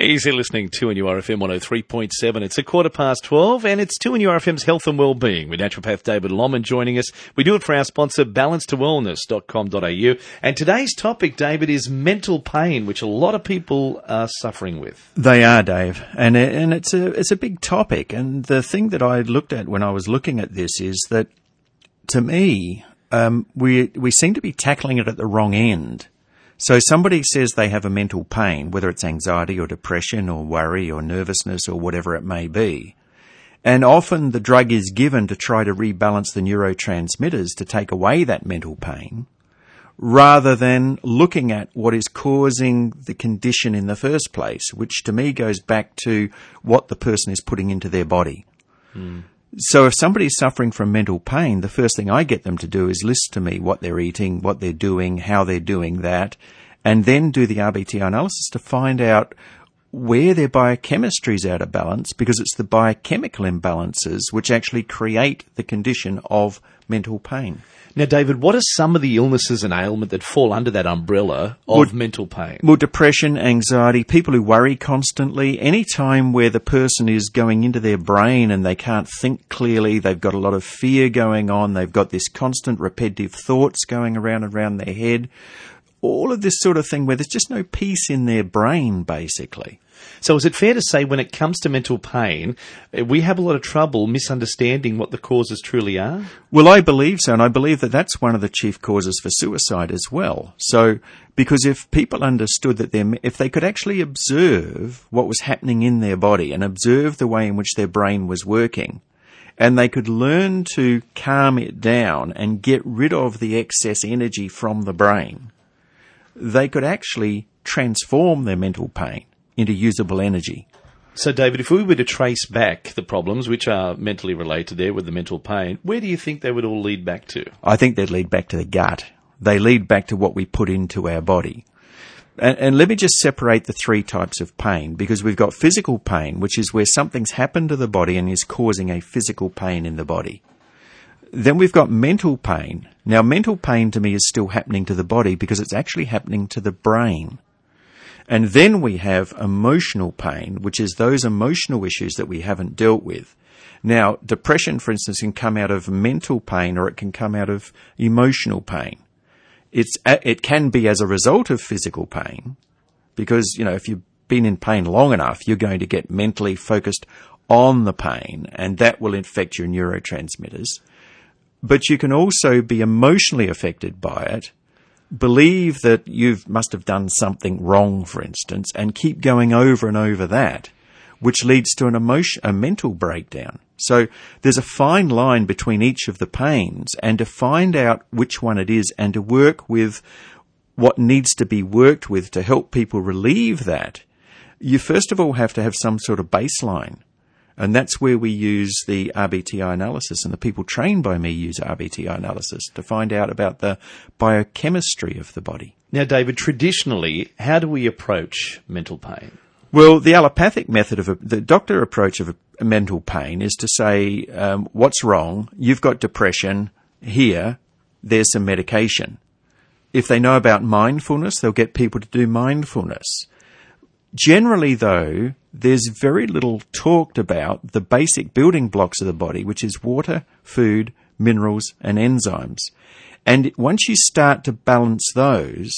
Easy listening to URFM 103.7. It's a quarter past 12 and it's 2 URFM's Health and Wellbeing with naturopath David Lomman joining us. We do it for our sponsor balancetowellness.com.au and today's topic, David, is mental pain, which a lot of people are suffering with. They are, Dave, and and it's a it's a big topic. And the thing that I looked at when I was looking at this is that, to me, um, we we seem to be tackling it at the wrong end. So somebody says they have a mental pain, whether it's anxiety or depression or worry or nervousness or whatever it may be. And often the drug is given to try to rebalance the neurotransmitters to take away that mental pain rather than looking at what is causing the condition in the first place, which to me goes back to what the person is putting into their body. Mm. So if somebody's suffering from mental pain, the first thing I get them to do is list to me what they're eating, what they're doing, how they're doing that, and then do the RBTI analysis to find out where their biochemistry is out of balance because it's the biochemical imbalances which actually create the condition of mental pain. Now, David, what are some of the illnesses and ailments that fall under that umbrella of well, mental pain? Well, depression, anxiety, people who worry constantly, any time where the person is going into their brain and they can't think clearly, they've got a lot of fear going on, they've got this constant repetitive thoughts going around and around their head, all of this sort of thing where there's just no peace in their brain, basically. So, is it fair to say when it comes to mental pain, eh, we have a lot of trouble misunderstanding what the causes truly are? Well, I believe so, and I believe that that's one of the chief causes for suicide as well. So, because if people understood that if they could actually observe what was happening in their body and observe the way in which their brain was working, and they could learn to calm it down and get rid of the excess energy from the brain, they could actually transform their mental pain into usable energy. So, David, if we were to trace back the problems which are mentally related there with the mental pain, where do you think they would all lead back to? I think they'd lead back to the gut. They lead back to what we put into our body. And, and, let me just separate the three types of pain because we've got physical pain, which is where something's happened to the body and is causing a physical pain in the body. Then we've got mental pain. Now, mental pain to me is still happening to the body because it's actually happening to the brain. And then we have emotional pain, which is those emotional issues that we haven't dealt with. Now, depression, for instance, can come out of mental pain or it can come out of emotional pain. It's, it can be as a result of physical pain because, you know, if you've been in pain long enough, you're going to get mentally focused on the pain and that will infect your neurotransmitters. But you can also be emotionally affected by it believe that you must have done something wrong, for instance, and keep going over and over that, which leads to an emotion, a mental breakdown. So there's a fine line between each of the pains and to find out which one it is and to work with what needs to be worked with to help people relieve that. You first of all have to have some sort of baseline. And that's where we use the RBTI analysis, and the people trained by me use RBTI analysis to find out about the biochemistry of the body. Now, David, traditionally, how do we approach mental pain? Well, the allopathic method of a, the doctor approach of a, mental pain is to say, um, what's wrong? You've got depression. Here, there's some medication. If they know about mindfulness, they'll get people to do mindfulness. Generally, though, there's very little talked about the basic building blocks of the body, which is water, food, minerals, and enzymes. And once you start to balance those,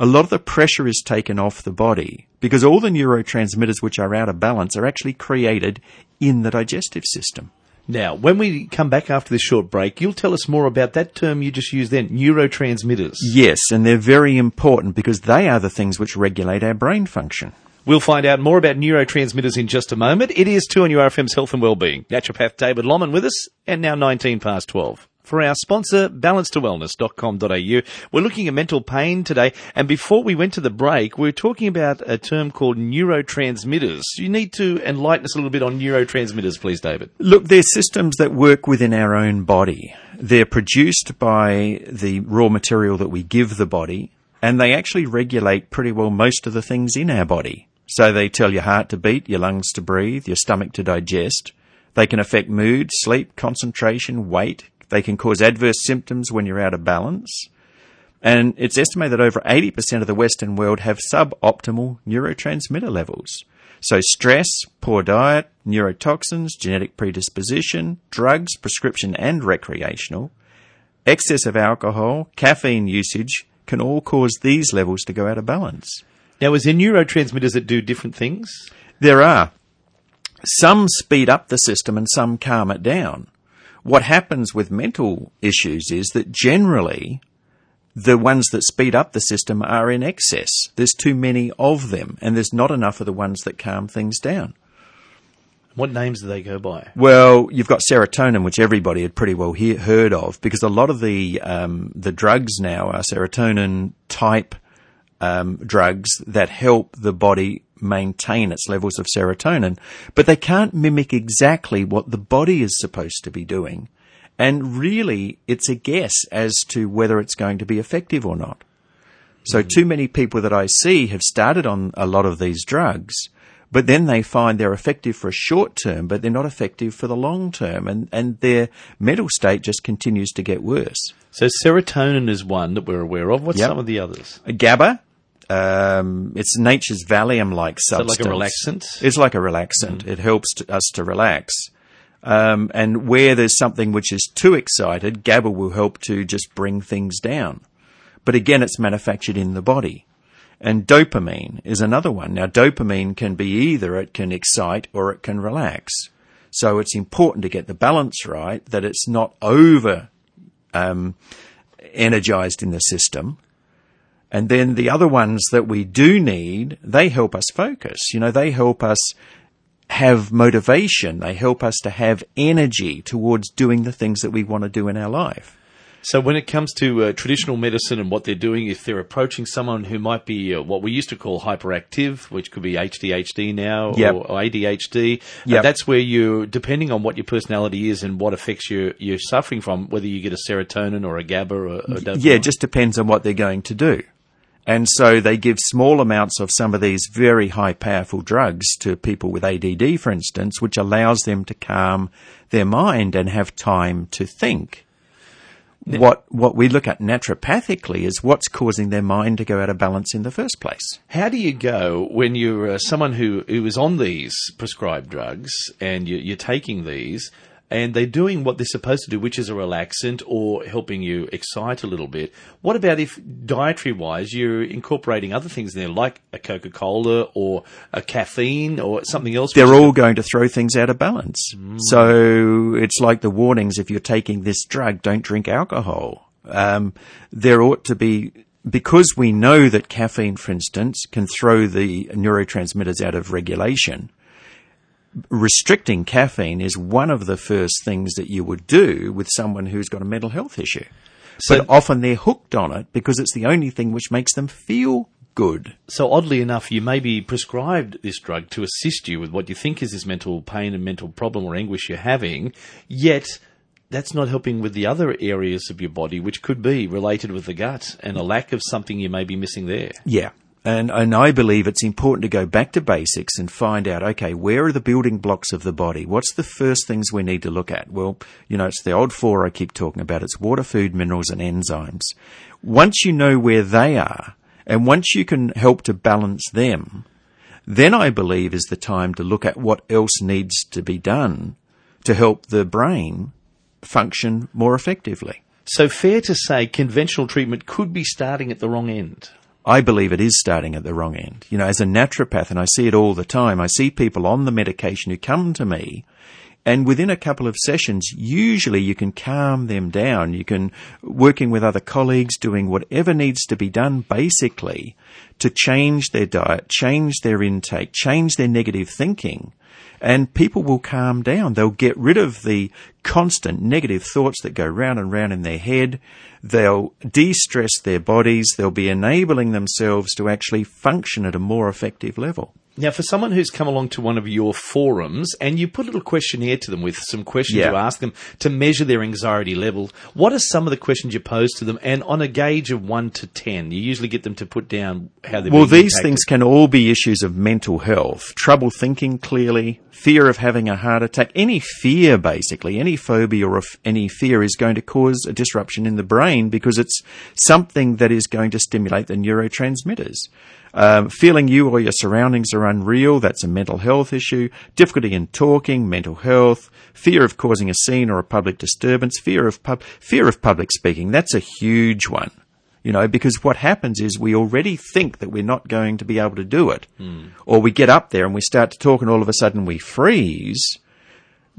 a lot of the pressure is taken off the body because all the neurotransmitters which are out of balance are actually created in the digestive system. Now, when we come back after this short break, you'll tell us more about that term you just used then, neurotransmitters. Yes, and they're very important because they are the things which regulate our brain function. We'll find out more about neurotransmitters in just a moment. It is 2 on URFM's Health and Wellbeing. Naturopath David Lomman with us, and now 19 past 12. For our sponsor, balancetowellness.com.au, we're looking at mental pain today. And before we went to the break, we were talking about a term called neurotransmitters. You need to enlighten us a little bit on neurotransmitters, please, David. Look, they're systems that work within our own body. They're produced by the raw material that we give the body, and they actually regulate pretty well most of the things in our body. So they tell your heart to beat, your lungs to breathe, your stomach to digest. They can affect mood, sleep, concentration, weight. They can cause adverse symptoms when you're out of balance. And it's estimated that over 80% of the Western world have suboptimal neurotransmitter levels. So stress, poor diet, neurotoxins, genetic predisposition, drugs, prescription and recreational, excess of alcohol, caffeine usage can all cause these levels to go out of balance. Now, is there neurotransmitters that do different things? There are. Some speed up the system and some calm it down. What happens with mental issues is that generally the ones that speed up the system are in excess. There's too many of them, and there's not enough of the ones that calm things down. What names do they go by? Well, you've got serotonin, which everybody had pretty well he- heard of, because a lot of the um, the drugs now are serotonin type um, drugs that help the body maintain its levels of serotonin, but they can't mimic exactly what the body is supposed to be doing. And really, it's a guess as to whether it's going to be effective or not. So, too many people that I see have started on a lot of these drugs, but then they find they're effective for a short term, but they're not effective for the long term, and, and their mental state just continues to get worse. So, serotonin is one that we're aware of. What's Yep. some of the others? GABA, um, it's nature's Valium-like that like substance. a relaxant? It's like a relaxant. It helps to, us to relax. Um, and where there's something which is too excited, GABA will help to just bring things down. But again, it's manufactured in the body. And dopamine is another one. Now, dopamine can be either it can excite or it can relax. So it's important to get the balance right, that it's not over um, energized in the system. And then the other ones that we do need, they help us focus. You know, they help us have motivation. They help us to have energy towards doing the things that we want to do in our life. So, when it comes to uh, traditional medicine and what they're doing, if they're approaching someone who might be uh, what we used to call hyperactive, which could be HDHD now Yep. or, or ADHD, uh, Yep. that's where you, depending on what your personality is and what effects you're, you're suffering from, whether you get a serotonin or a GABA or a dopamine. Yeah, it just depends on what they're going to do. And so they give small amounts of some of these very high powerful drugs to people with ADD, for instance, which allows them to calm their mind and have time to think. What, what we look at naturopathically is what's causing their mind to go out of balance in the first place. How do you go when you're uh, someone who, who is on these prescribed drugs and you, you're taking these and they're doing what they're supposed to do, which is a relaxant or helping you excite a little bit? What about if dietary wise you're incorporating other things in there like a Coca Cola or a caffeine or something else? They're all going to throw things out of balance. So it's like the warnings if you're taking this drug, don't drink alcohol. Um, there ought to be, because we know that caffeine, for instance, can throw the neurotransmitters out of regulation. Restricting caffeine is one of the first things that you would do with someone who's got a mental health issue. So- but often they're hooked on it because it's the only thing which makes them feel good. So oddly enough, you may be prescribed this drug to assist you with what you think is this mental pain and mental problem or anguish you're having, yet that's not helping with the other areas of your body, which could be related with the gut and a lack of something you may be missing there. Yeah. And, and I believe it's important to go back to basics and find out, okay, where are the building blocks of the body? What's the first things we need to look at? Well, you know, it's the old four I keep talking about. It's water, food, minerals, and enzymes. Once you know where they are, and once you can help to balance them, then I believe is the time to look at what else needs to be done to help the brain function more effectively. So fair to say conventional treatment could be starting at the wrong end. I believe it is starting at the wrong end. You know, as a naturopath, and I see it all the time, I see people on the medication who come to me, and within a couple of sessions, usually you can calm them down. You can, working with other colleagues, doing whatever needs to be done, basically, to change their diet, change their intake, change their negative thinking, and people will calm down. They'll get rid of the constant negative thoughts that go round and round in their head. They'll de-stress their bodies. They'll be enabling themselves to actually function at a more effective level. Now, for someone who's come along to one of your forums and you put a little questionnaire to them with some questions Yeah. you ask them to measure their anxiety level, what are some of the questions you pose to them? And on a gauge of one to ten, you usually get them to put down how they're Well, these impacted. things can all be issues of mental health, trouble thinking clearly, fear of having a heart attack, any fear basically, any phobia or any fear is going to cause a disruption in the brain. Brain because it's something that is going to stimulate the neurotransmitters. Um, feeling you or your surroundings are unreal, that's a mental health issue. Difficulty in talking, mental health. Fear of causing a scene or a public disturbance. Fear of pub- fear of public speaking, that's a huge one. You know, because what happens is we already think that we're not going to be able to do it. Mm. Or we get up there and we start to talk and all of a sudden we freeze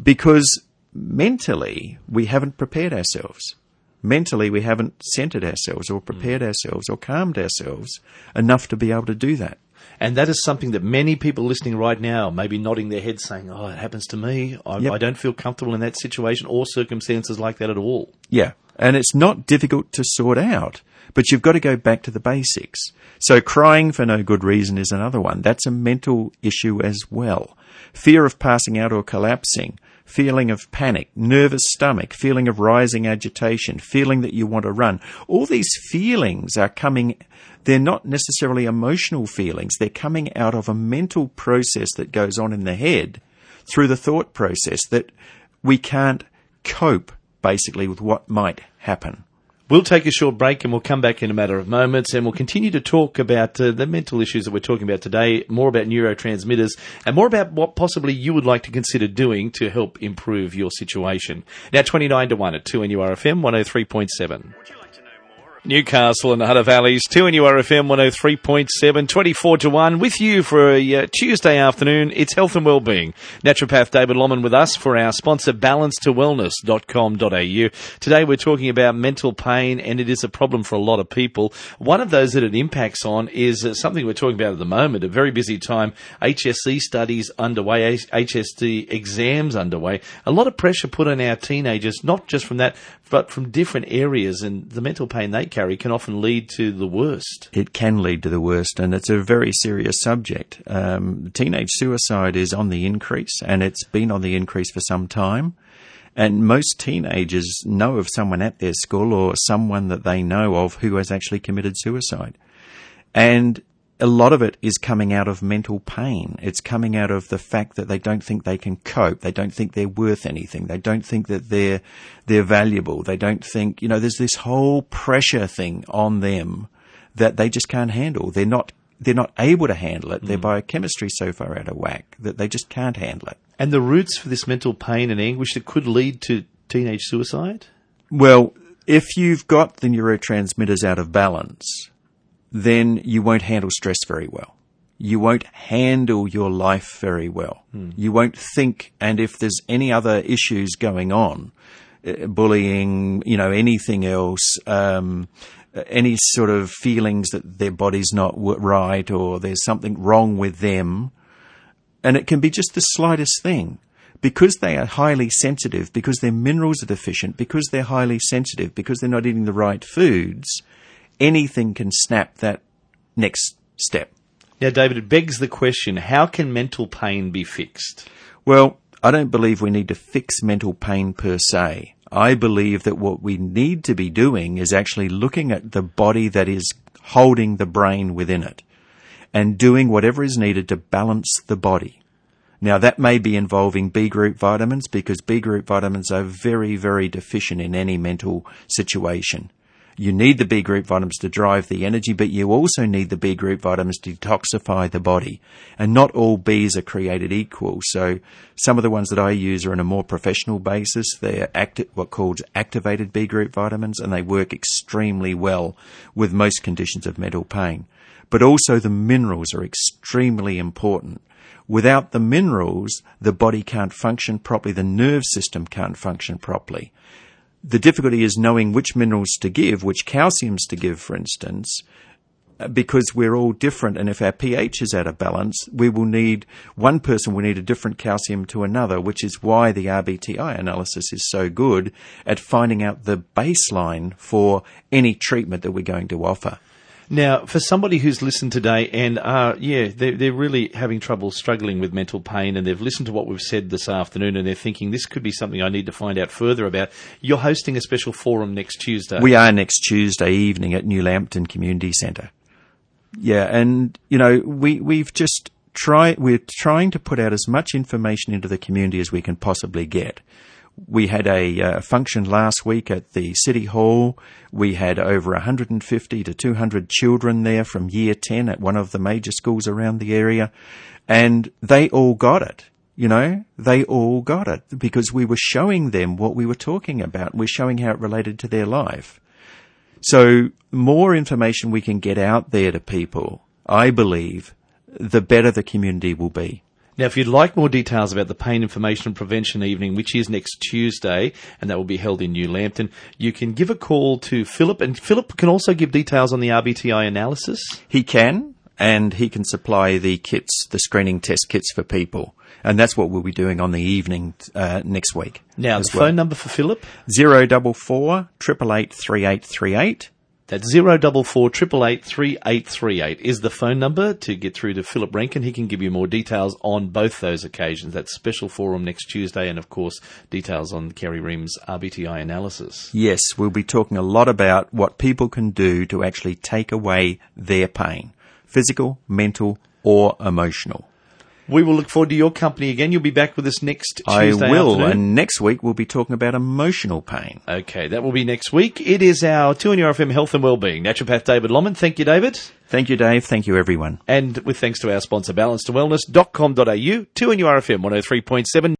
because mentally we haven't prepared ourselves. Mentally we haven't centered ourselves or prepared mm. ourselves or calmed ourselves enough to be able to do that. And that is something that many people listening right now may be nodding their heads saying, Oh, it happens to me. I, yep. I don't feel comfortable in that situation or circumstances like that at all. Yeah. And it's not difficult to sort out. But you've got to go back to the basics. So crying for no good reason is another one. That's a mental issue as well. Fear of passing out or collapsing, feeling of panic, nervous stomach, feeling of rising agitation, feeling that you want to run. All these feelings are coming, they're not necessarily emotional feelings. They're coming out of a mental process that goes on in the head through the thought process that we can't cope basically with what might happen. We'll take a short break and we'll come back in a matter of moments and we'll continue to talk about uh, the mental issues that we're talking about today, more about neurotransmitters and more about what possibly you would like to consider doing to help improve your situation. Now 29 to 1 at 2NURFM 103.7. Newcastle and the Hunter Valleys, 2NURFM 103.7, 24 to 1, with you for a uh, Tuesday afternoon. It's health and wellbeing. Naturopath David Lomman with us for our sponsor, balancetowellness.com.au. Today we're talking about mental pain, and it is a problem for a lot of people. One of those that it impacts on is uh, something we're talking about at the moment, a very busy time. HSC studies underway, HSC exams underway. A lot of pressure put on our teenagers, not just from that, but from different areas, and the mental pain they carry can often lead to the worst. It can lead to the worst, and it's a very serious subject. Um, teenage suicide is on the increase, and it's been on the increase for some time. And most teenagers know of someone at their school or someone that they know of who has actually committed suicide. And a lot of it is coming out of mental pain. It's coming out of the fact that they don't think they can cope. They don't think they're worth anything. They don't think that they're, they're valuable. They don't think, you know, there's this whole pressure thing on them that they just can't handle. They're not, they're not able to handle it. Mm. Their biochemistry so far out of whack that they just can't handle it. And the roots for this mental pain and anguish that could lead to teenage suicide? Well, if you've got the neurotransmitters out of balance, then you won't handle stress very well. You won't handle your life very well. Hmm. You won't think, and if there's any other issues going on, uh, bullying, you know, anything else, um, any sort of feelings that their body's not right or there's something wrong with them, and it can be just the slightest thing. Because they are highly sensitive, because their minerals are deficient, because they're highly sensitive, because they're not eating the right foods, anything can snap that next step. Now, David, it begs the question how can mental pain be fixed? Well, I don't believe we need to fix mental pain per se. I believe that what we need to be doing is actually looking at the body that is holding the brain within it and doing whatever is needed to balance the body. Now that may be involving B group vitamins because B group vitamins are very, very deficient in any mental situation. You need the B group vitamins to drive the energy, but you also need the B group vitamins to detoxify the body. And not all Bs are created equal. So some of the ones that I use are on a more professional basis. They're acti- what called activated B group vitamins and they work extremely well with most conditions of mental pain. But also the minerals are extremely important. Without the minerals, the body can't function properly, the nerve system can't function properly the difficulty is knowing which minerals to give, which calciums to give, for instance, because we're all different. And if our pH is out of balance, we will need, one person will need a different calcium to another, which is why the RBTI analysis is so good at finding out the baseline for any treatment that we're going to offer. Now, for somebody who's listened today and are, yeah, they're, they're really having trouble struggling with mental pain and they've listened to what we've said this afternoon and they're thinking this could be something I need to find out further about, you're hosting a special forum next Tuesday. We are next Tuesday evening at New Lambton Community Centre. Yeah, and, you know, we, we've just tried, we're trying to put out as much information into the community as we can possibly get we had a uh, function last week at the City Hall. We had over 150 to 200 children there from year 10 at one of the major schools around the area. And they all got it. You know, they all got it because we were showing them what we were talking about. We're showing how it related to their life. So more information we can get out there to people, I believe, the better the community will be. Now, if you'd like more details about the Pain Information and Prevention Evening, which is next Tuesday, and that will be held in New Lambton, you can give a call to Philip, and Philip can also give details on the RBTI analysis. He can, and he can supply the kits, the screening test kits for people. And that's what we'll be doing on the evening uh, next week. Now, the well. phone number for Philip? Zero double four triple eight three eight three eight. That's zero double four triple eight three eight three eight is the phone number to get through to Philip Rankin. He can give you more details on both those occasions. That special forum next Tuesday, and of course details on Carey Reams RBTI analysis. Yes, we'll be talking a lot about what people can do to actually take away their pain, physical, mental, or emotional. We will look forward to your company again. You'll be back with us next Tuesday I will, afternoon. and next week we'll be talking about emotional pain. Okay, that will be next week. It is our 2 on FM Health and Wellbeing. Naturopath David Lomman. Thank you, David. Thank you, Dave. Thank you, everyone. And with thanks to our sponsor, balancetowellness.com.au, 2 on URFM 103.7.